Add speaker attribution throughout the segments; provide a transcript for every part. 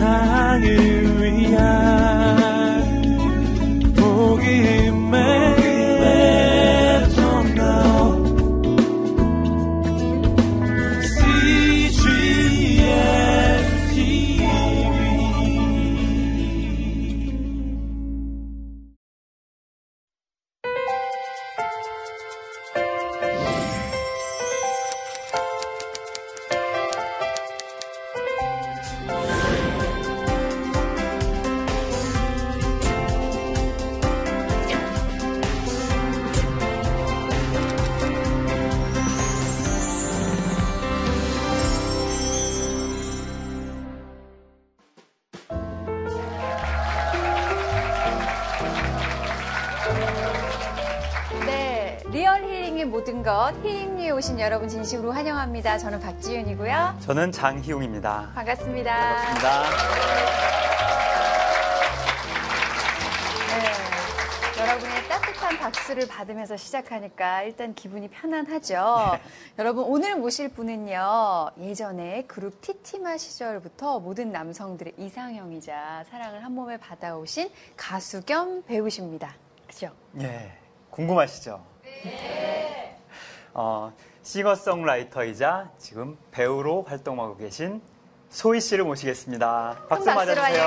Speaker 1: 세상을
Speaker 2: 저는
Speaker 3: 장희웅입니다.
Speaker 2: 반갑습니다.
Speaker 3: 반갑습니다.
Speaker 2: 네, 여러분의 따뜻한 박수를 받으면서 시작하니까 일단 기분이 편안하죠. 네. 여러분 오늘 모실 분은요. 예전에 그룹 티티마 시절부터 모든 남성들의 이상형이자 사랑을 한 몸에 받아오신 가수 겸 배우십니다. 그죠?
Speaker 3: 네. 궁금하시죠? 네. 어, 싱어송라이터이자 지금 배우로 활동하고 계신 소희 씨를 모시겠습니다. 박수 맞아주세요.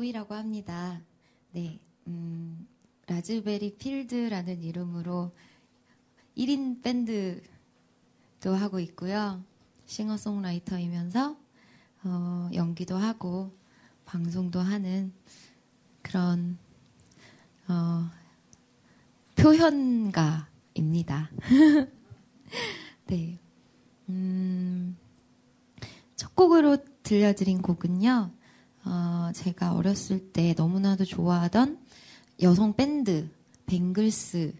Speaker 3: 소이라고 합니다. 네, 음, 라즈베리 필드라는 이름으로 1인 밴드도 하고 있고요. 싱어송라이터이면서 어, 연기도 하고 방송도 하는 그런 어, 표현가입니다. 네. 음, 첫 곡으로 들려드린 곡은요, 어, 제가 어렸을 때 너무나도 좋아하던 여성 밴드, 뱅글스라는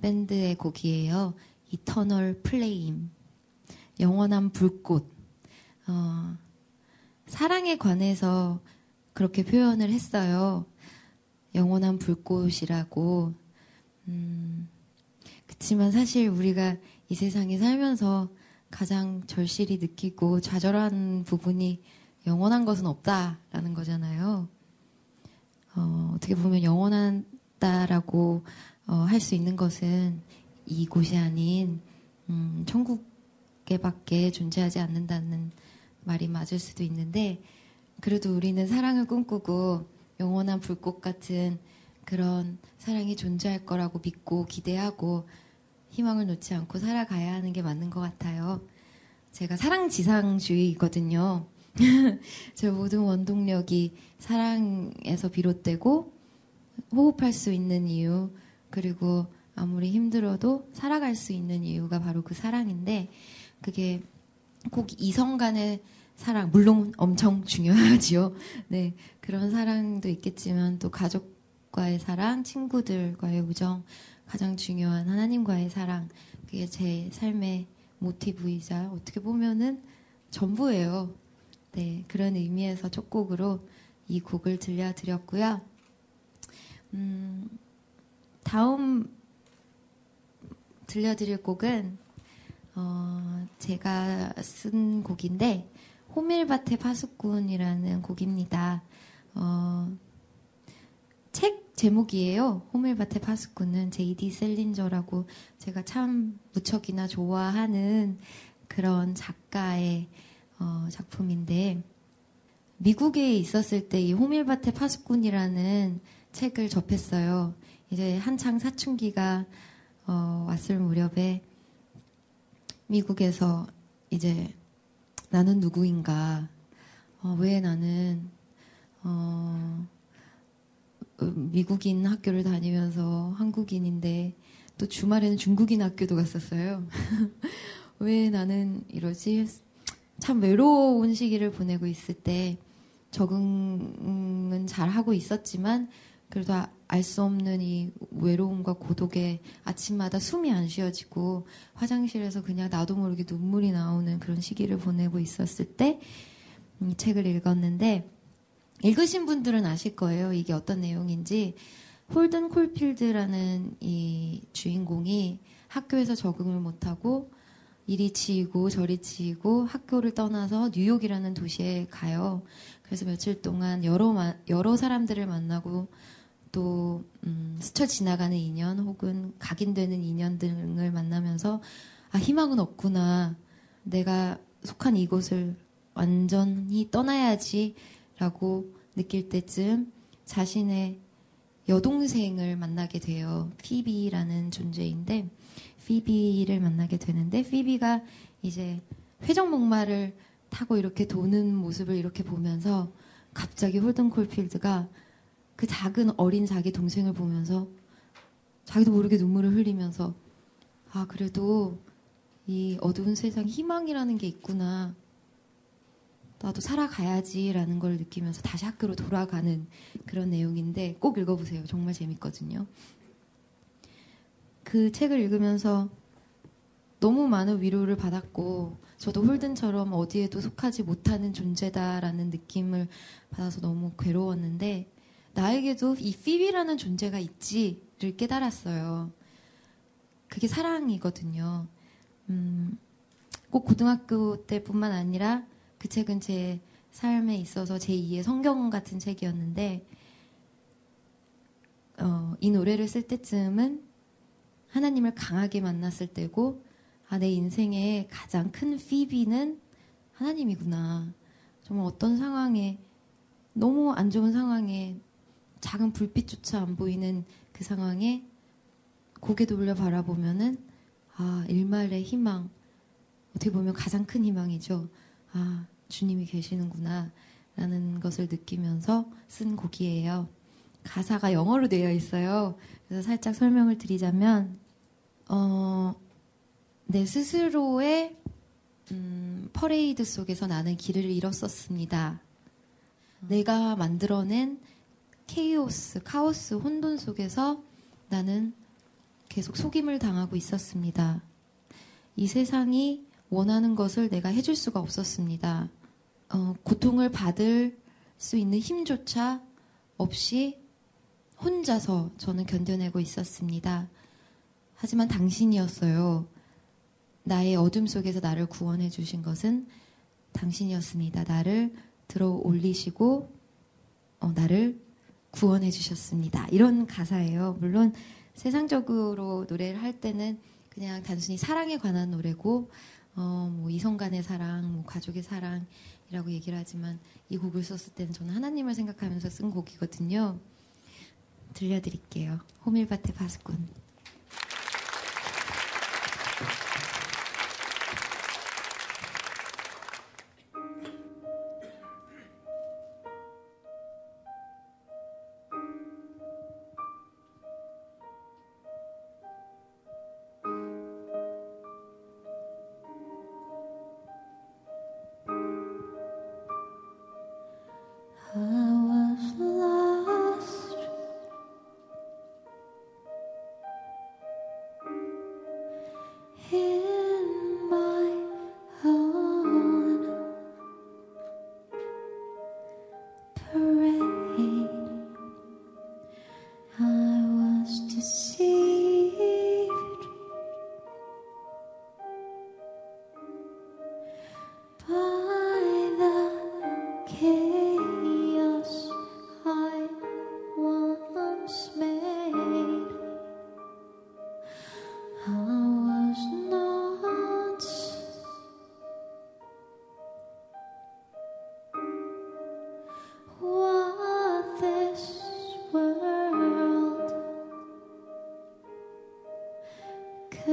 Speaker 3: 밴드의 곡이에요. 이터널 플레임. 영원한 불꽃. 어, 사랑에 관해서 그렇게 표현을 했어요. 영원한 불꽃이라고. 음, 그치만 사실 우리가 이 세상에 살면서 가장 절실히 느끼고 좌절한 부분이 영원한 것은 없다라는 거잖아요. 어, 어떻게 보면 영원하다라고 어, 할 수 있는 것은 이곳이 아닌 음, 천국에밖에 존재하지 않는다는 말이 맞을 수도 있는데 그래도 우리는 사랑을 꿈꾸고 영원한 불꽃 같은 그런 사랑이 존재할 거라고 믿고 기대하고 희망을 놓지 않고 살아가야 하는 게 맞는 것 같아요. 제가 사랑지상주의거든요. 제 모든 원동력이 사랑에서 비롯되고 호흡할 수 있는 이유, 그리고 아무리 힘들어도 살아갈 수 있는 이유가 바로 그 사랑인데, 그게 꼭 이성 간의 사랑, 물론 엄청 중요하지요. 네. 그런 사랑도 있겠지만 또 가족과의 사랑, 친구들과의 우정, 가장 중요한 하나님과의 사랑, 그게 제 삶의 모티브이자 어떻게 보면은 전부예요. 네, 그런 의미에서 첫 곡으로 이 곡을 들려드렸고요. 음, 다음 들려드릴 곡은 어, 제가 쓴 곡인데 호밀밭의 파수꾼이라는 곡입니다. 어, 책 제목이에요. 호밀밭의 파수꾼은 제이디 셀린저라고 제가 참 무척이나 좋아하는 그런 작가의 어, 작품인데 미국에 있었을 때 이 호밀밭의 파수꾼이라는 책을 접했어요. 이제 한창 사춘기가 어, 왔을 무렵에 미국에서 이제 나는 누구인가? 어, 왜 나는 어, 미국인 학교를 다니면서 한국인인데 또 주말에는 중국인 학교도 갔었어요. 왜 나는 이러지? 참 외로운 시기를 보내고 있을 때 적응은 잘 하고 있었지만 그래도 알 수 없는 이 외로움과 고독에 아침마다 숨이 안 쉬어지고 화장실에서 그냥 나도 모르게 눈물이 나오는 그런 시기를 보내고 있었을 때이 책을 읽었는데 읽으신 분들은 아실 거예요. 이게 어떤 내용인지 홀든 콜필드라는 이 주인공이 학교에서 적응을 못하고 이리 치이고 저리 치이고 학교를 떠나서 뉴욕이라는 도시에 가요. 그래서 며칠 동안 여러 여러 사람들을 만나고 또 음, 스쳐 지나가는 인연 혹은 각인되는 인연 등을 만나면서 아 희망은 없구나. 내가 속한 이곳을 완전히 떠나야지라고 느낄 때쯤 자신의 여동생을 만나게 돼요. 피비라는 존재인데 피비를 만나게 되는데 피비가 이제 회전 목마를 타고 이렇게 도는 모습을 이렇게 보면서 갑자기 홀든 콜필드가 그 작은 어린 자기 동생을 보면서 자기도 모르게 눈물을 흘리면서 아 그래도 이 어두운 세상 희망이라는 게 있구나. 나도 살아가야지라는 걸 느끼면서 다시 학교로 돌아가는 그런 내용인데 꼭 읽어보세요. 정말 재밌거든요 그 책을 읽으면서 너무 많은 위로를 받았고 저도 홀든처럼 어디에도 속하지 못하는 존재다라는 느낌을 받아서 너무 괴로웠는데 나에게도 이 피비라는 존재가 있지를 깨달았어요. 그게 사랑이거든요. 음, 꼭 고등학교 때뿐만 아니라 그 책은 제 삶에 있어서 제2의 성경 같은 책이었는데 어, 이 노래를 쓸 때쯤은 하나님을 강하게 만났을 때고 아, 내 인생의 가장 큰 피비는 하나님이구나. 정말 어떤 상황에 너무 안 좋은 상황에 작은 불빛조차 안 보이는 그 상황에 고개 돌려 바라보면은 아 일말의 희망 어떻게 보면 가장 큰 희망이죠. 아 주님이 계시는구나라는 것을 느끼면서 쓴 곡이에요. 가사가 영어로 되어 있어요. 그래서 살짝 설명을 드리자면 어, 내 스스로의 음, 퍼레이드 속에서 나는 길을 잃었었습니다. 내가 만들어낸 케이오스, 카오스, 혼돈 속에서 나는 계속 속임을 당하고 있었습니다. 이 세상이 원하는 것을 내가 해줄 수가 없었습니다. 어, 고통을 받을 수 있는 힘조차 없이 혼자서 저는 견뎌내고 있었습니다. 하지만 당신이었어요. 나의 어둠 속에서 나를 구원해 주신 것은 당신이었습니다. 나를 들어 올리시고 어, 나를 구원해 주셨습니다. 이런 가사예요. 물론 세상적으로 노래를 할 때는 그냥 단순히 사랑에 관한 노래고 어, 뭐 이성 간의 사랑, 뭐 가족의 사랑이라고 얘기를 하지만 이 곡을 썼을 때는 저는 하나님을 생각하면서 쓴 곡이거든요. 들려드릴게요. 호밀밭의 바스꾼.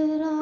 Speaker 3: that I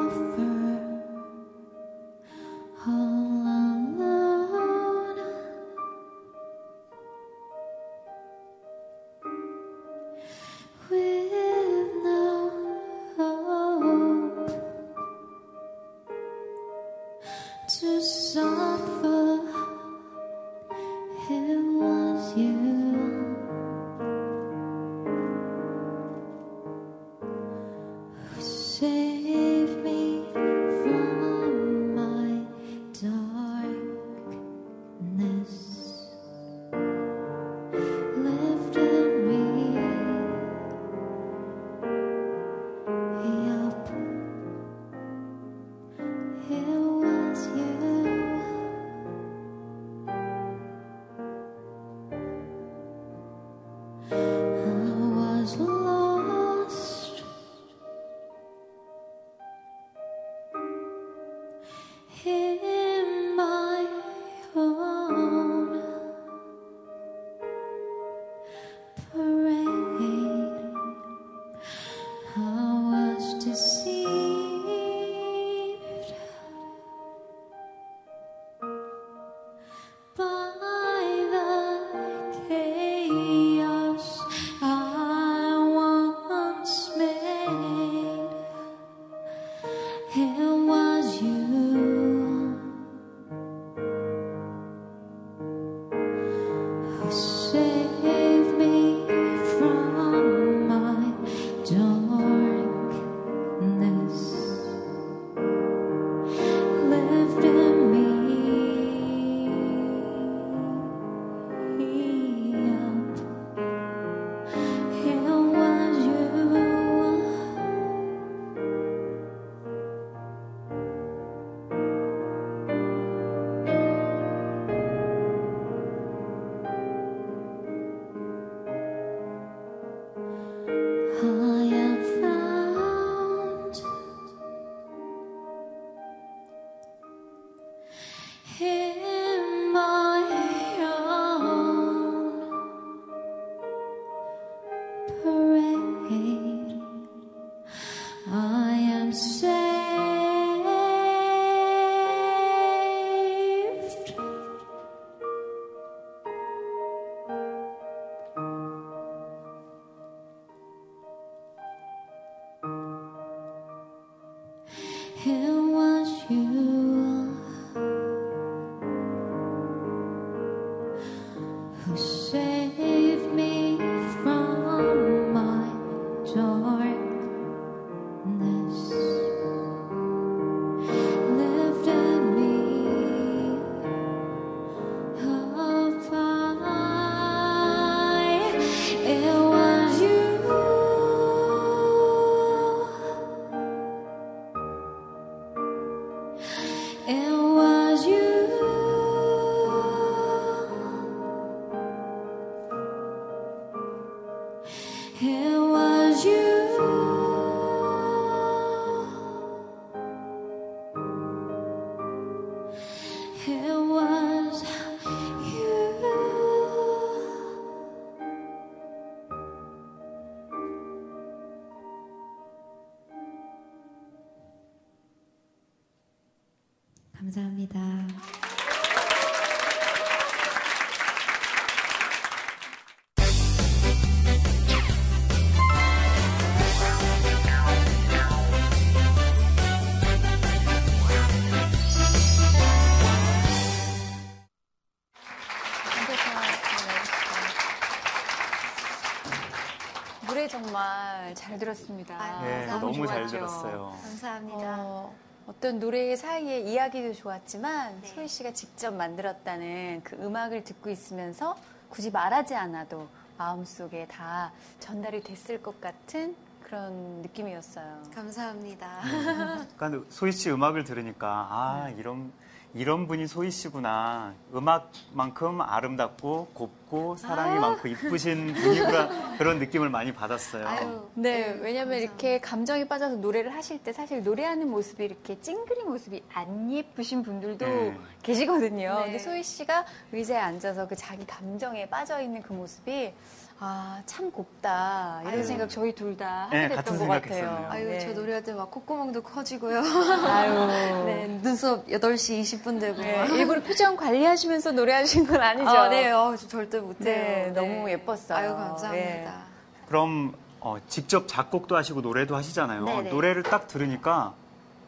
Speaker 2: Eu 잘 들었습니다.
Speaker 3: 아,
Speaker 4: 네,
Speaker 3: 너무
Speaker 4: 너무 잘
Speaker 2: 좋았죠.
Speaker 4: 들었어요.
Speaker 3: 감사합니다.
Speaker 2: 어, 어떤 노래 사이에 이야기도 좋았지만
Speaker 3: 네.
Speaker 2: 소희 씨가 직접 만들었다는 그 음악을 듣고 있으면서 굳이 말하지 않아도 마음속에 다 전달이 됐을 것 같은 그런 느낌이었어요.
Speaker 3: 감사합니다.
Speaker 4: 그러니까 소희 씨 음악을 들으니까 아
Speaker 2: 네.
Speaker 4: 이런 이런 분이 소희 씨구나. 음악만큼 아름답고 곱고 사랑이 많고 이쁘신 분이구나 그런 느낌을 많이 받았어요.
Speaker 3: 아유,
Speaker 2: 네,
Speaker 3: 네,
Speaker 2: 왜냐면. 이렇게 감정이 빠져서 노래를 하실 때 사실 노래하는 모습이 이렇게 찡그린 모습이 안 예쁘신 분들도
Speaker 4: 네.
Speaker 2: 계시거든요.
Speaker 3: 네.
Speaker 2: 근데 소희 씨가 의자에 앉아서 그 자기 감정에 빠져 있는 그 모습이 아, 참 곱다. 이런
Speaker 3: 아유.
Speaker 2: 생각 저희 둘 다 하게
Speaker 4: 네,
Speaker 2: 됐던
Speaker 4: 같은
Speaker 2: 것 같아요.
Speaker 3: 아유,
Speaker 2: 네.
Speaker 3: 저 노래할 때 막 콧구멍도 커지고요.
Speaker 2: 아유.
Speaker 3: 네, 눈썹 8시 20분 되고.
Speaker 2: 네,
Speaker 3: 막.
Speaker 2: 일부러 표정 관리하시면서 노래하신 건 아니죠?
Speaker 3: 아, 네, 어, 저 절대 못해요.
Speaker 2: 네, 너무 예뻤어요.
Speaker 3: 아유, 감사합니다.
Speaker 2: 네.
Speaker 4: 그럼 어, 직접 작곡도 하시고 노래도 하시잖아요.
Speaker 3: 네네.
Speaker 4: 노래를 딱 들으니까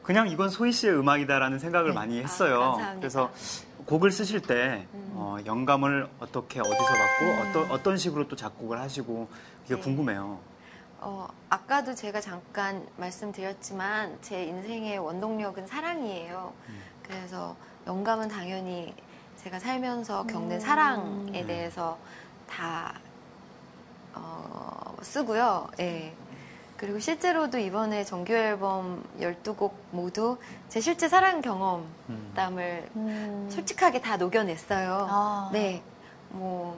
Speaker 4: 그냥 이건 소희 씨의 음악이다라는 생각을
Speaker 2: 네.
Speaker 4: 많이
Speaker 3: 아,
Speaker 4: 했어요.
Speaker 3: 감사합니다.
Speaker 4: 그래서 곡을 쓰실 때
Speaker 3: 음.
Speaker 4: 어, 영감을 어떻게 어디서 받고 어떤 어떤 식으로 또 작곡을 하시고 이게
Speaker 3: 네.
Speaker 4: 궁금해요.
Speaker 3: 어, 아까도 제가 잠깐 말씀드렸지만 제 인생의 원동력은 사랑이에요.
Speaker 4: 음.
Speaker 3: 그래서 영감은 당연히 제가 살면서 겪는
Speaker 2: 음.
Speaker 3: 사랑에
Speaker 4: 네.
Speaker 3: 대해서 다 어, 쓰고요. 예. 그리고 실제로도 이번에 정규 앨범 12곡 모두 제 실제 사랑 경험담을
Speaker 4: 음.
Speaker 2: 음.
Speaker 3: 솔직하게 다 녹여냈어요.
Speaker 2: 아.
Speaker 3: 네, 뭐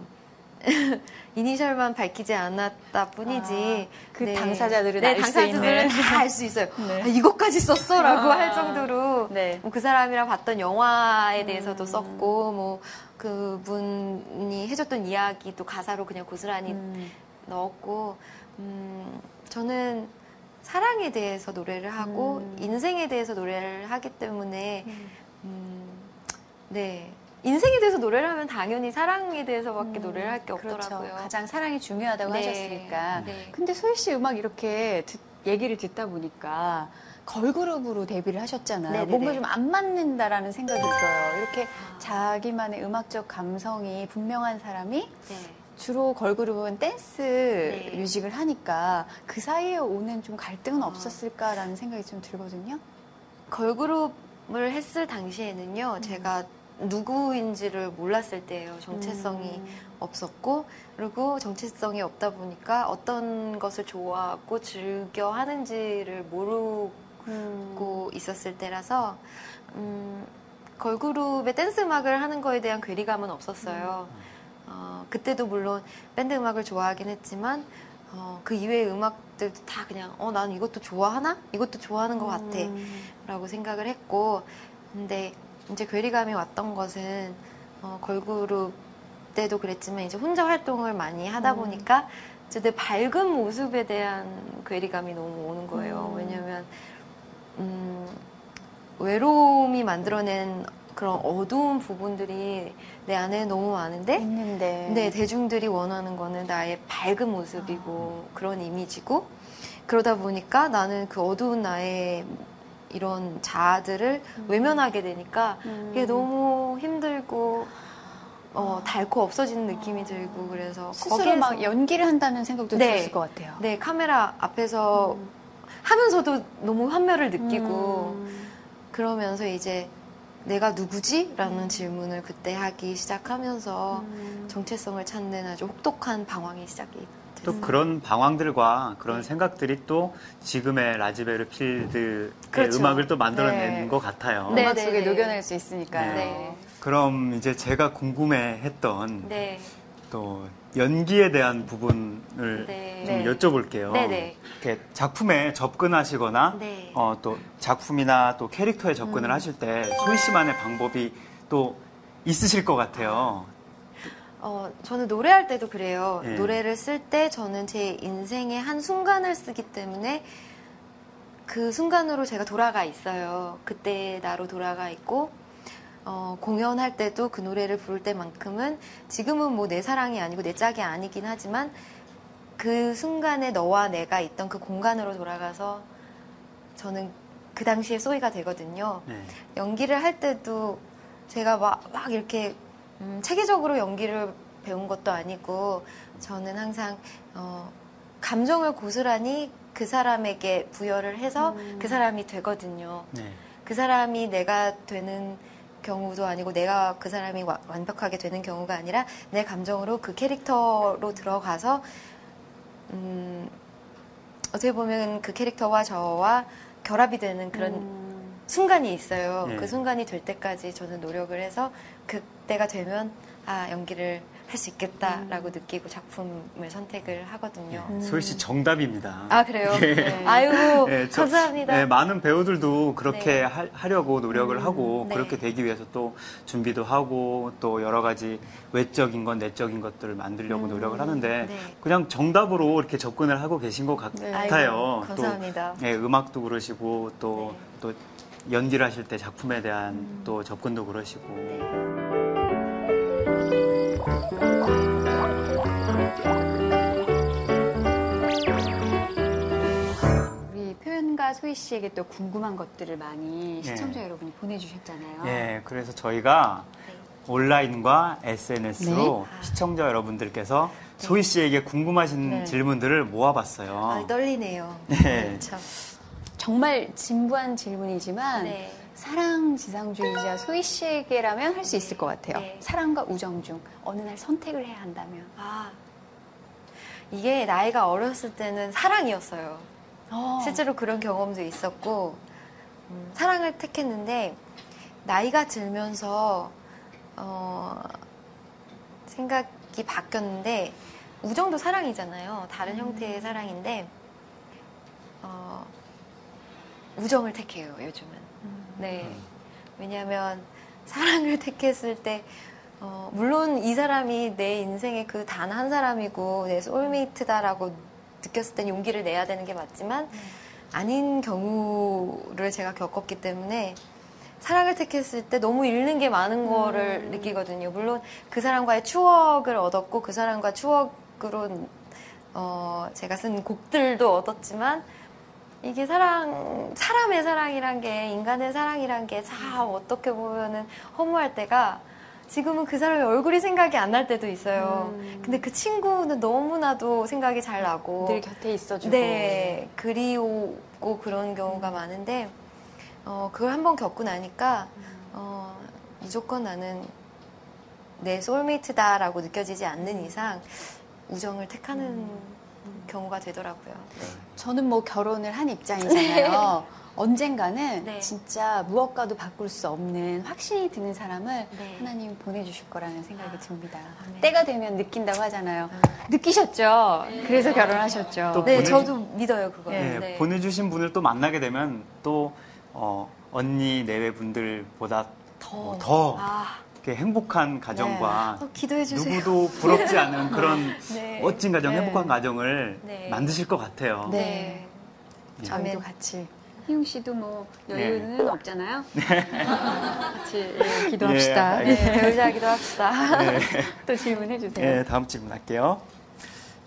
Speaker 3: 이니셜만 밝히지 않았다 뿐이지
Speaker 2: 아, 그
Speaker 3: 네.
Speaker 2: 당사자들은
Speaker 3: 네,
Speaker 2: 알수
Speaker 3: 당사자들은. 다 알 수 있어요.
Speaker 2: 네.
Speaker 3: 아, 이것까지 썼어라고
Speaker 2: 아.
Speaker 3: 할 정도로
Speaker 2: 네.
Speaker 3: 뭐 그 사람이랑 봤던 영화에 대해서도
Speaker 2: 음.
Speaker 3: 썼고 뭐 그분이 해줬던 이야기도 가사로 그냥 고스란히
Speaker 2: 음.
Speaker 3: 넣었고 음, 저는 사랑에 대해서 노래를 하고
Speaker 2: 음.
Speaker 3: 인생에 대해서 노래를 하기 때문에 음, 네. 인생에 대해서 노래를 하면 당연히 사랑에 대해서밖에
Speaker 2: 음,
Speaker 3: 노래를 할게
Speaker 2: 그렇죠.
Speaker 3: 없더라고요.
Speaker 2: 가장 사랑이 중요하다고
Speaker 3: 네.
Speaker 2: 하셨으니까.
Speaker 3: 네.
Speaker 2: 근데 소희 씨 음악 이렇게 듣- 얘기를 듣다 보니까 걸그룹으로 데뷔를 하셨잖아요.
Speaker 3: 네네네.
Speaker 2: 뭔가 좀 안 맞는다라는 생각이 들어요. 이렇게
Speaker 3: 아.
Speaker 2: 자기만의 음악적 감성이 분명한 사람이
Speaker 3: 네.
Speaker 2: 주로 걸그룹은 댄스
Speaker 3: 네.
Speaker 2: 뮤직을 하니까 그 사이에 오는 좀 갈등은
Speaker 3: 아.
Speaker 2: 없었을까라는 생각이 좀 들거든요.
Speaker 3: 걸그룹을 했을 당시에는요,
Speaker 2: 음.
Speaker 3: 제가 누구인지를 몰랐을 때예요. 정체성이
Speaker 2: 음.
Speaker 3: 없었고, 그리고 정체성이 없다 보니까 어떤 것을 좋아하고 즐겨 하는지를 모르고
Speaker 2: 음.
Speaker 3: 있었을 때라서, 음, 걸그룹의 댄스 음악을 하는 거에 대한 괴리감은 없었어요. 어, 그때도 물론 밴드 음악을 좋아하긴 했지만, 어, 그 이외의 음악들도 다 그냥, 어, 난 이것도 좋아하나? 이것도 좋아하는 것 같아.
Speaker 2: 음.
Speaker 3: 라고 생각을 했고, 근데 이제 괴리감이 왔던 것은, 어, 걸그룹 때도 그랬지만, 이제 혼자 활동을 많이 하다
Speaker 2: 음.
Speaker 3: 보니까, 이제 내 밝은 모습에 대한 괴리감이 너무 오는 거예요.
Speaker 2: 음.
Speaker 3: 왜냐면, 음, 외로움이 만들어낸 그런 어두운 부분들이 내 안에 너무 많은데,
Speaker 2: 있는데.
Speaker 3: 네, 대중들이 원하는 거는 나의 밝은 모습이고 그런 이미지고 그러다 보니까 나는 그 어두운 나의 이런 자아들을 외면하게 되니까
Speaker 2: 음.
Speaker 3: 그게 너무 힘들고 어, 닳고 없어지는 느낌이 들고 그래서
Speaker 2: 스스로 막 연기를 한다는 생각도
Speaker 3: 네.
Speaker 2: 들었을 것 같아요.
Speaker 3: 네 카메라 앞에서
Speaker 2: 음.
Speaker 3: 하면서도 너무 환멸을 느끼고
Speaker 2: 음.
Speaker 3: 그러면서 이제 내가 누구지? 라는 질문을 그때 하기 시작하면서
Speaker 2: 음.
Speaker 3: 정체성을 찾는 아주 혹독한 방황이 시작이
Speaker 4: 또
Speaker 3: 됐어요.
Speaker 4: 그런 방황들과 그런
Speaker 3: 네.
Speaker 4: 생각들이 또 지금의 라즈베르 필드의
Speaker 3: 그렇죠.
Speaker 4: 음악을 또 만들어낸
Speaker 2: 네.
Speaker 4: 것 같아요.
Speaker 3: 네.
Speaker 2: 음악 속에
Speaker 3: 네.
Speaker 2: 녹여낼 수 있으니까요.
Speaker 4: 네. 그럼 이제 제가 궁금해했던
Speaker 3: 네.
Speaker 4: 또 연기에 대한 부분을
Speaker 3: 네.
Speaker 4: 좀
Speaker 3: 네.
Speaker 4: 여쭤볼게요.
Speaker 3: 네네.
Speaker 4: 이렇게 작품에 접근하시거나
Speaker 3: 네.
Speaker 4: 어, 또 작품이나 또 캐릭터에 접근을
Speaker 3: 음.
Speaker 4: 하실 때 소희 씨만의 방법이 또 있으실 것 같아요.
Speaker 3: 어, 저는 노래할 때도 그래요.
Speaker 4: 예.
Speaker 3: 노래를 쓸 때 저는 제 인생의 한 순간을 쓰기 때문에 그 순간으로 제가 돌아가 있어요. 그때 나로 돌아가 있고, 어, 공연할 때도 그 노래를 부를 때만큼은 지금은 뭐 내 사랑이 아니고 내 짝이 아니긴 하지만 그 순간에 너와 내가 있던 그 공간으로 돌아가서 저는 그 당시에 소희가 되거든요.
Speaker 4: 네.
Speaker 3: 연기를 할 때도 제가 막, 막 이렇게 음, 체계적으로 연기를 배운 것도 아니고 저는 항상 어, 감정을 고스란히 그 사람에게 부여를 해서 그 사람이 되거든요.
Speaker 4: 네.
Speaker 3: 그 사람이 내가 되는 경우도 아니고 내가 그 사람이 와- 완벽하게 되는 경우가 아니라 내 감정으로 그 캐릭터로 들어가서 음, 어떻게 보면 그 캐릭터와 저와 결합이 되는 그런 순간이 있어요.
Speaker 4: 예.
Speaker 3: 그 순간이 될 때까지 저는 노력을 해서 그때가 되면 아 연기를 할 수 있겠다라고 느끼고 작품을 선택을 하거든요.
Speaker 4: 소희 씨 정답입니다.
Speaker 3: 음. 아 그래요?
Speaker 4: 예.
Speaker 3: 네. 아유
Speaker 4: 예, 저-
Speaker 3: 감사합니다.
Speaker 4: 예, 많은 배우들도 그렇게
Speaker 3: 네.
Speaker 4: 하, 려고 노력을 하고
Speaker 3: 네.
Speaker 4: 그렇게 되기 위해서 또 준비도 하고 또 여러 가지 외적인 것, 내적인 것들을 만들려고 노력을 하는데
Speaker 3: 네.
Speaker 4: 그냥 정답으로 이렇게 접근을 하고 계신 것
Speaker 2: 네.
Speaker 4: 같아요.
Speaker 3: 아이고, 감사합니다.
Speaker 4: 또 예, 음악도 그러시고 또,
Speaker 3: 네.
Speaker 4: 또 연기를 하실 때 작품에 대한 또 접근도 그러시고
Speaker 3: 네.
Speaker 2: 우리 표현가 소희 씨에게 또 궁금한 것들을 많이
Speaker 4: 예.
Speaker 2: 시청자 여러분이 보내주셨잖아요.
Speaker 4: 예, 그래서 저희가 온라인과 SNS로
Speaker 3: 네.
Speaker 4: 시청자 여러분들께서 소희 씨에게 궁금하신
Speaker 2: 네.
Speaker 4: 질문들을 모아봤어요.
Speaker 3: 아, 떨리네요.
Speaker 4: 네.
Speaker 3: 참.
Speaker 2: 정말 진부한 질문이지만
Speaker 3: 네.
Speaker 2: 사랑 지상주의자 소희 씨에게라면 할 수 있을 것 같아요.
Speaker 3: 네.
Speaker 2: 사랑과 우정 중 어느 날 선택을 해야 한다면.
Speaker 3: 아 이게 나이가 어렸을 때는 사랑이었어요.
Speaker 2: 어.
Speaker 3: 실제로 그런 경험도 있었고 음, 사랑을 택했는데 나이가 들면서 어, 생각이 바뀌었는데 우정도 사랑이잖아요. 다른 형태의 사랑인데 어, 우정을 택해요. 요즘은. 네. 왜냐하면 사랑을 택했을 때 어, 물론 이 사람이 내 인생의 그 단 한 사람이고 내 소울메이트다라고 느꼈을 땐 용기를 내야 되는 게 맞지만 아닌 경우를 제가 겪었기 때문에 사랑을 택했을 때 너무 잃는 게 많은 거를 느끼거든요. 물론 그 사람과의 추억을 얻었고 그 사람과 추억으로 어, 제가 쓴 곡들도 얻었지만 이게 사랑, 사람의 사랑이란 게, 인간의 사랑이란 게 참 어떻게 보면은 허무할 때가 지금은 그 사람의 얼굴이 생각이 안 날 때도 있어요. 근데 그 친구는 너무나도 생각이 잘 나고.
Speaker 2: 늘 곁에 있어주고.
Speaker 3: 네, 그리우고 그런 경우가 많은데, 어, 그걸 한번 겪고 나니까, 어, 무조건 나는 내 소울메이트다라고 느껴지지 않는 이상 우정을 택하는 경우가 되더라고요. 네.
Speaker 2: 저는 뭐 결혼을 한 입장이잖아요. 언젠가는
Speaker 3: 네.
Speaker 2: 진짜 무엇과도 바꿀 수 없는 확신이 드는 사람을
Speaker 3: 네.
Speaker 2: 하나님이 보내주실 거라는 생각이
Speaker 3: 아,
Speaker 2: 듭니다.
Speaker 3: 아멘.
Speaker 2: 때가 되면 느낀다고 하잖아요. 느끼셨죠? 그래서 결혼하셨죠.
Speaker 4: 또
Speaker 3: 네,
Speaker 4: 보내주-
Speaker 3: 저도 믿어요, 그거.
Speaker 4: 예,
Speaker 3: 네.
Speaker 4: 보내주신 분을 또 만나게 되면 또 어, 언니 내외 분들보다 더, 더
Speaker 3: 아,
Speaker 4: 이렇게 행복한 가정과
Speaker 3: 어, 기도해주세요.
Speaker 4: 누구도 부럽지 않은 그런
Speaker 3: 네.
Speaker 4: 멋진 가정,
Speaker 2: 네.
Speaker 4: 행복한 가정을
Speaker 3: 네.
Speaker 4: 만드실 것 같아요.
Speaker 2: 네.
Speaker 4: 예.
Speaker 2: 저희도. 같이. 희웅 씨도 뭐 여유는
Speaker 4: 네.
Speaker 2: 없잖아요. 같이 예, 기도합시다.
Speaker 4: 예,
Speaker 3: 네, 배우자 기도합시다.
Speaker 4: 네.
Speaker 2: 또 질문해 주세요.
Speaker 4: 네, 다음 질문 할게요.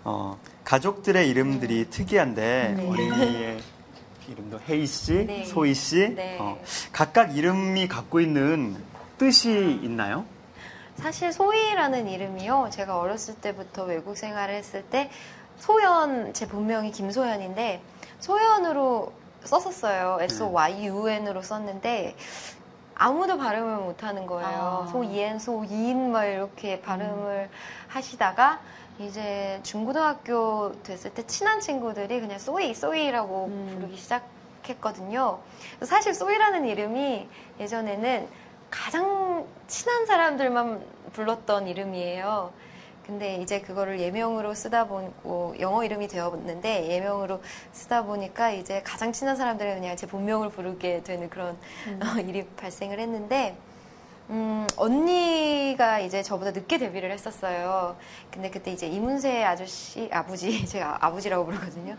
Speaker 4: 어, 가족들의 이름들이 특이한데 언니의 이름도 혜희 씨,
Speaker 3: 네.
Speaker 4: 소희 씨,
Speaker 3: 네.
Speaker 4: 어, 각각 이름이 갖고 있는 뜻이 있나요?
Speaker 3: 사실 소희라는 이름이요. 제가 어렸을 때부터 외국 생활을 했을 때 소연, 제 본명이 김소연인데 소연으로 썼었어요. S-O-Y-U-N으로 썼는데 아무도 발음을 못하는 거예요.
Speaker 2: 아.
Speaker 3: 소이엔, 소이인 막 이렇게 발음을 하시다가 이제 중고등학교 됐을 때 친한 친구들이 그냥 소이, 소이라고
Speaker 2: 음.
Speaker 3: 부르기 시작했거든요. 사실 소이라는 이름이 예전에는 가장 친한 사람들만 불렀던 이름이에요. 근데 이제 그거를 예명으로 쓰다 보고 영어 이름이 되었는데 예명으로 쓰다 보니까 이제 가장 친한 사람들은 그냥 제 본명을 부르게 되는 그런 어, 일이 발생을 했는데 음, 언니가 이제 저보다 늦게 데뷔를 했었어요. 근데 그때 이제 이문세 아저씨, 아버지, 제가 아버지라고 부르거든요.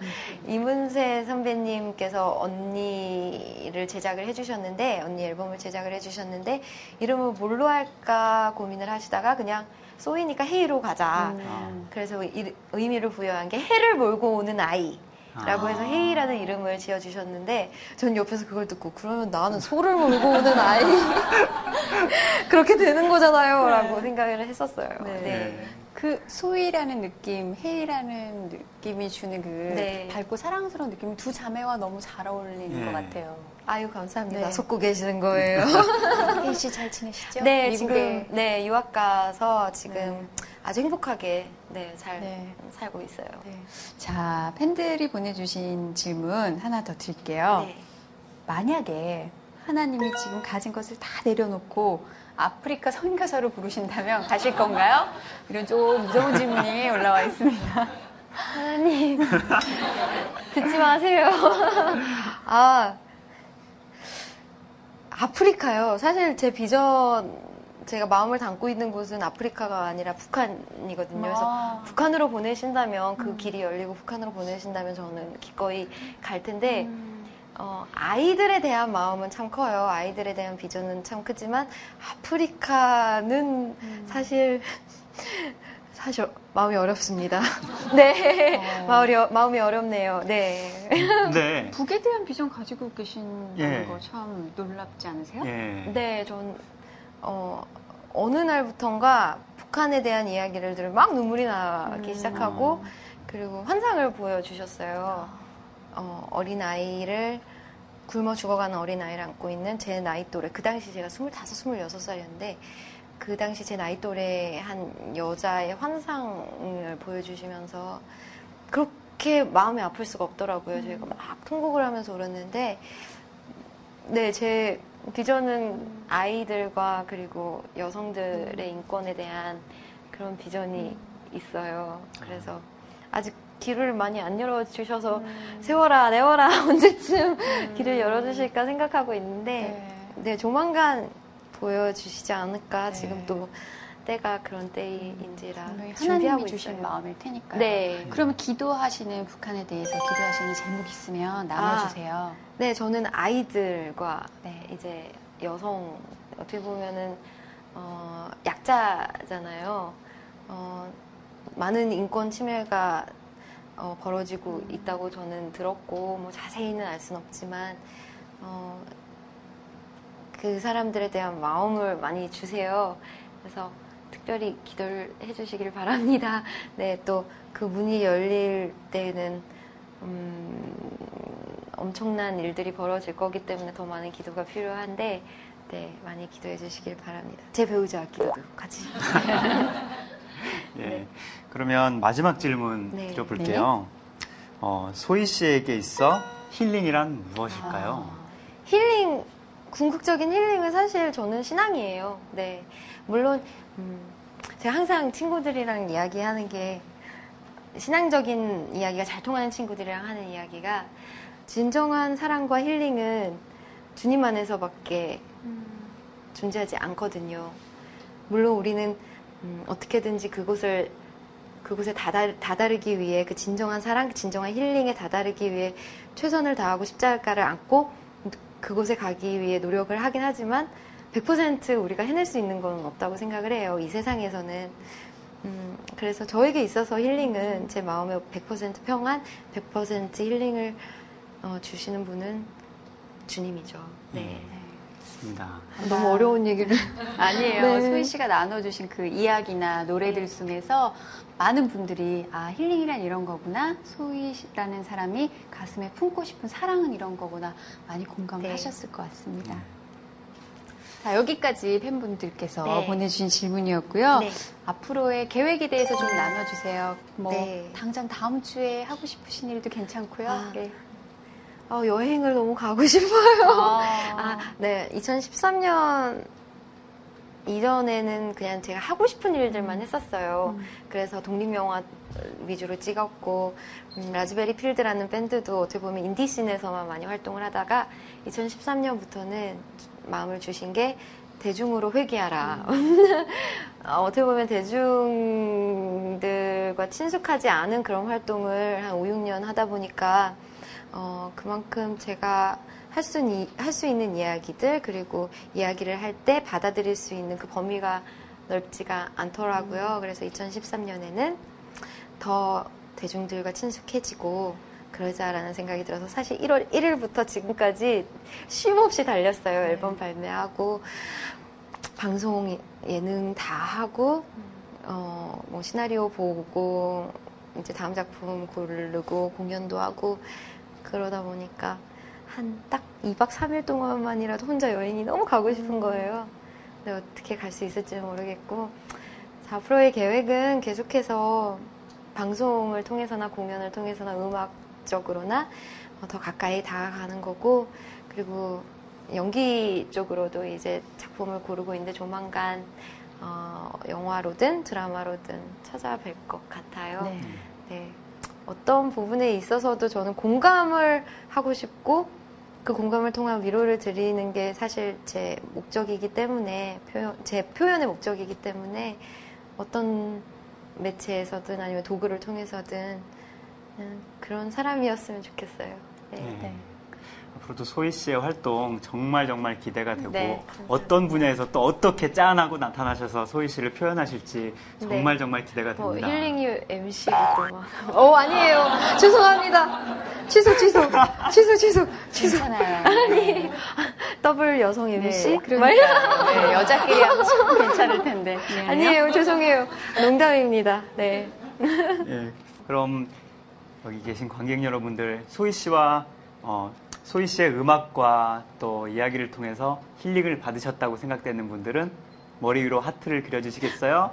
Speaker 3: 이문세 선배님께서 언니를 제작을 해주셨는데, 언니 앨범을 제작을 해주셨는데, 이름을 뭘로 할까 고민을 하시다가 그냥 쏘이니까 헤이로 가자.
Speaker 2: 음.
Speaker 3: 그래서 이- 의미를 부여한 게 해를 몰고 오는 아이. 라고 해서 헤이라는 이름을 지어주셨는데 전 옆에서 그걸 듣고 그러면 나는 소를 몰고 오는 아이 그렇게 되는 거잖아요 라고 생각을 했었어요
Speaker 2: 네.
Speaker 3: 네.
Speaker 2: 그 소희라는 느낌, 헤이라는 느낌이 주는 그
Speaker 3: 네.
Speaker 2: 밝고 사랑스러운 느낌이 두 자매와 너무 잘 어울리는
Speaker 4: 네.
Speaker 2: 것 같아요.
Speaker 3: 아유 감사합니다
Speaker 2: 네.
Speaker 3: 속고 계시는 거예요
Speaker 2: 헤이 씨 잘 지내시죠?
Speaker 3: 네
Speaker 2: 미국에.
Speaker 3: 지금 네 유학 가서 지금
Speaker 2: 네.
Speaker 3: 아주 행복하게 네, 잘
Speaker 2: 네.
Speaker 3: 살고 있어요
Speaker 2: 네. 자, 팬들이 보내주신 질문 하나 더 드릴게요.
Speaker 3: 네.
Speaker 2: 만약에 하나님이 지금 가진 것을 다 내려놓고 아프리카 선교사로 부르신다면 가실 건가요? 이런 좀 무서운 질문이 올라와 있습니다.
Speaker 3: 하나님 듣지 마세요. 아 아프리카요. 사실 제 비전 제가 마음을 담고 있는 곳은 아프리카가 아니라 북한이거든요. 그래서
Speaker 2: 아.
Speaker 3: 북한으로 보내신다면 그 길이 열리고 북한으로 보내신다면 저는 기꺼이 갈 텐데 어, 아이들에 대한 마음은 참 커요. 아이들에 대한 비전은 참 크지만 아프리카는 사실 사실 마음이 어렵습니다. 네,
Speaker 2: 어.
Speaker 3: 마음이, 어- 마음이 어렵네요. 네.
Speaker 4: 네.
Speaker 2: 북에 대한 비전 가지고 계신다는
Speaker 4: 예.
Speaker 2: 거참 놀랍지 않으세요?
Speaker 4: 예.
Speaker 3: 네, 전 어, 어느 날부턴가 북한에 대한 이야기를 들으면 막 눈물이 나기
Speaker 2: 음.
Speaker 3: 시작하고 그리고 환상을 보여주셨어요. 어, 어린 아이를 굶어 죽어가는 어린 아이를 안고 있는 제 나이 또래 그 당시 제가 25, 26살이었는데 그 당시 제 나이 또래 한 여자의 환상을 보여주시면서 그렇게 마음이 아플 수가 없더라고요. 저희가 막 통곡을 하면서 울었는데 네, 제 비전은 아이들과 그리고 여성들의 인권에 대한 그런 비전이 있어요. 그래서 아직 길을 많이 안 열어주셔서 세워라, 내워라, 언제쯤 길을 열어주실까 생각하고 있는데, 네, 조만간 보여주시지 않을까.
Speaker 2: 네.
Speaker 3: 지금 또 때가 그런 때인지라
Speaker 2: 분명히
Speaker 3: 준비하고
Speaker 2: 주신
Speaker 3: 있어요.
Speaker 2: 마음일 테니까요.
Speaker 3: 네.
Speaker 2: 그러면 기도하시는 북한에 대해서 기도하시는 제목 있으면 나눠주세요.
Speaker 3: 네, 저는 아이들과
Speaker 2: 네.
Speaker 3: 이제 여성 어떻게 보면은 어, 약자잖아요. 어, 많은 인권 침해가 어, 벌어지고 있다고 저는 들었고 뭐 자세히는 알 수는 없지만 어, 그 사람들에 대한 마음을 많이 주세요. 그래서 특별히 기도를 해주시길 바랍니다. 네, 또 그 문이 열릴 때는 음, 엄청난 일들이 벌어질 거기 때문에 더 많은 기도가 필요한데 네, 많이 기도해 주시길 바랍니다. 제 배우자 기도도 같이.
Speaker 4: 예. 그러면 마지막 질문
Speaker 3: 네.
Speaker 4: 드려볼게요. 어, 소희 씨에게 있어 힐링이란 무엇일까요?
Speaker 3: 힐링, 궁극적인 힐링은 사실 저는 신앙이에요. 네. 물론, 음, 제가 항상 친구들이랑 이야기하는 게, 신앙적인 이야기가 잘 통하는 친구들이랑 하는 이야기가, 진정한 사랑과 힐링은 주님 안에서밖에 존재하지 않거든요. 물론 우리는 음, 어떻게든지 그곳을 그곳에 다다, 다다르기 위해 그 진정한 사랑, 그 진정한 힐링에 다다르기 위해 최선을 다하고 십자가를 안고 그곳에 가기 위해 노력을 하긴 하지만 100% 우리가 해낼 수 있는 건 없다고 생각을 해요. 이 세상에서는. 음, 그래서 저에게 있어서 힐링은 제 마음의 100% 평안, 100% 힐링을 어, 주시는 분은 주님이죠. 네.
Speaker 4: 좋습니다.
Speaker 3: 너무 어려운 얘기를.
Speaker 2: 아니에요.
Speaker 3: 네.
Speaker 2: 소희 씨가 나눠주신 그 이야기나 노래들 속에서 많은 분들이 아 힐링이란 이런 거구나. 소희 씨라는 사람이 가슴에 품고 싶은 사랑은 이런 거구나. 많이 공감을
Speaker 3: 네.
Speaker 2: 하셨을 것 같습니다. 자 여기까지 팬분들께서
Speaker 3: 네.
Speaker 2: 보내주신 질문이었고요.
Speaker 3: 네.
Speaker 2: 앞으로의 계획에 대해서 좀 나눠주세요. 뭐
Speaker 3: 네.
Speaker 2: 당장 다음 주에 하고 싶으신 일도 괜찮고요.
Speaker 3: 아,
Speaker 2: 네.
Speaker 3: 아, 여행을 너무 가고 싶어요.
Speaker 2: 아,
Speaker 3: 아, 네. 2013년 이전에는 그냥 제가 하고 싶은 일들만
Speaker 2: 음.
Speaker 3: 했었어요. 그래서 독립영화 위주로 찍었고 음, 라즈베리 필드라는 밴드도 어떻게 보면 인디씬에서만 많이 활동을 하다가 2013년부터는 마음을 주신 게 대중으로 회귀하라. 어, 어떻게 보면 대중들과 친숙하지 않은 그런 활동을 한 5, 6년 하다 보니까 어, 그만큼 제가 할 수, 할 수 있는 이야기들, 그리고 이야기를 할 때 받아들일 수 있는 그 범위가 넓지가 않더라고요. 그래서 2013년에는 더 대중들과 친숙해지고 그러자라는 생각이 들어서 사실 1월 1일부터 지금까지 쉼 없이 달렸어요. 앨범 발매하고, 방송, 예능 다 하고, 어, 뭐 시나리오 보고, 이제 다음 작품 고르고, 공연도 하고, 그러다 보니까 한 딱 2박 3일 동안만이라도 혼자 여행이 너무 가고 싶은 거예요. 근데 어떻게 갈 수 있을지는 모르겠고. 자, 앞으로의 계획은 계속해서 방송을 통해서나 공연을 통해서나 음악 적으로나 어, 더 가까이 다가가는 거고, 그리고 연기 쪽으로도 이제 작품을 고르고 있는데 조만간 어, 영화로든 드라마로든 찾아뵐 것 같아요.
Speaker 2: 네.
Speaker 3: 네. 어떤 부분에 있어서도 저는 공감을 하고 싶고 그 공감을 통한 위로를 드리는 게 사실 제 목적이기 때문에 표현, 제 표현의 목적이기 때문에 어떤 매체에서든 아니면 도구를 통해서든 그냥 그런 사람이었으면 좋겠어요. 네.
Speaker 4: 네.
Speaker 2: 네.
Speaker 4: 앞으로도 소희 씨의 활동 정말 정말 기대가 되고
Speaker 3: 네.
Speaker 4: 어떤 분야에서 또 어떻게 짠하고 나타나셔서 소희 씨를 표현하실지 정말
Speaker 3: 네.
Speaker 4: 정말 기대가
Speaker 3: 뭐
Speaker 4: 됩니다.
Speaker 3: 힐링 MC도 막. 어 아니에요. 죄송합니다. 취소 취소 취소 취소 취소.
Speaker 2: 괜찮아요.
Speaker 3: 아니 더블 여성 MC.
Speaker 2: 네, 그러니까 네, 여자끼리 하면 참 괜찮을 텐데. 네.
Speaker 3: 아니에요. 죄송해요. 농담입니다. 네.
Speaker 4: 예, 그럼 여기 계신 관객 여러분들 소희 씨와 어, 소희 씨의 음악과 또 이야기를 통해서 힐링을 받으셨다고 생각되는 분들은 머리 위로 하트를 그려주시겠어요?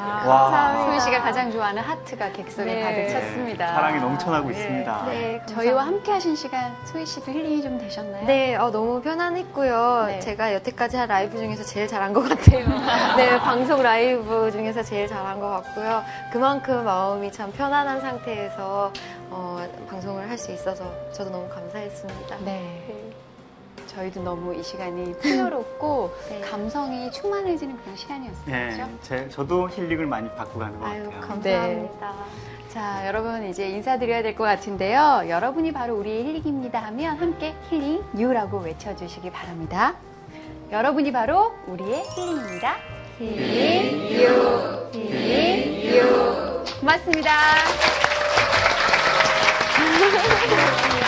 Speaker 2: 아,
Speaker 4: 와.
Speaker 2: 소희 씨가 가장 좋아하는 하트가 객석에
Speaker 3: 네.
Speaker 2: 가득 찼습니다.
Speaker 4: 사랑이 넘쳐나고
Speaker 2: 네.
Speaker 4: 있습니다.
Speaker 3: 네.
Speaker 2: 저희와 함께 하신 시간 소희 씨도 힐링이 좀 되셨나요?
Speaker 3: 네, 어, 너무 편안했고요.
Speaker 2: 네.
Speaker 3: 제가 여태까지 한 라이브 중에서 제일 잘한 것 같아요. 네, 방송 라이브 중에서 제일 잘한 것 같고요. 그만큼 마음이 참 편안한 상태에서 어, 방송을 할 수 있어서 저도 너무 감사했습니다.
Speaker 2: 네. 저희도 너무 이 시간이 풍요롭고
Speaker 3: 네.
Speaker 2: 감성이 충만해지는 그런 시간이었어요. 그렇죠?
Speaker 4: 제, 저도 힐링을 많이 받고 가는 것
Speaker 3: 아유,
Speaker 4: 같아요.
Speaker 3: 감사합니다.
Speaker 2: 자, 여러분 이제 인사드려야 될 것 같은데요. 여러분이 바로 우리의 힐링입니다 하면 함께 힐링 유라고 외쳐주시기 바랍니다. 여러분이 바로 우리의 힐링입니다. 힐링 유, 힐링 유. 고맙습니다.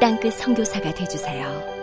Speaker 5: 땅끝 선교사가 되주세요.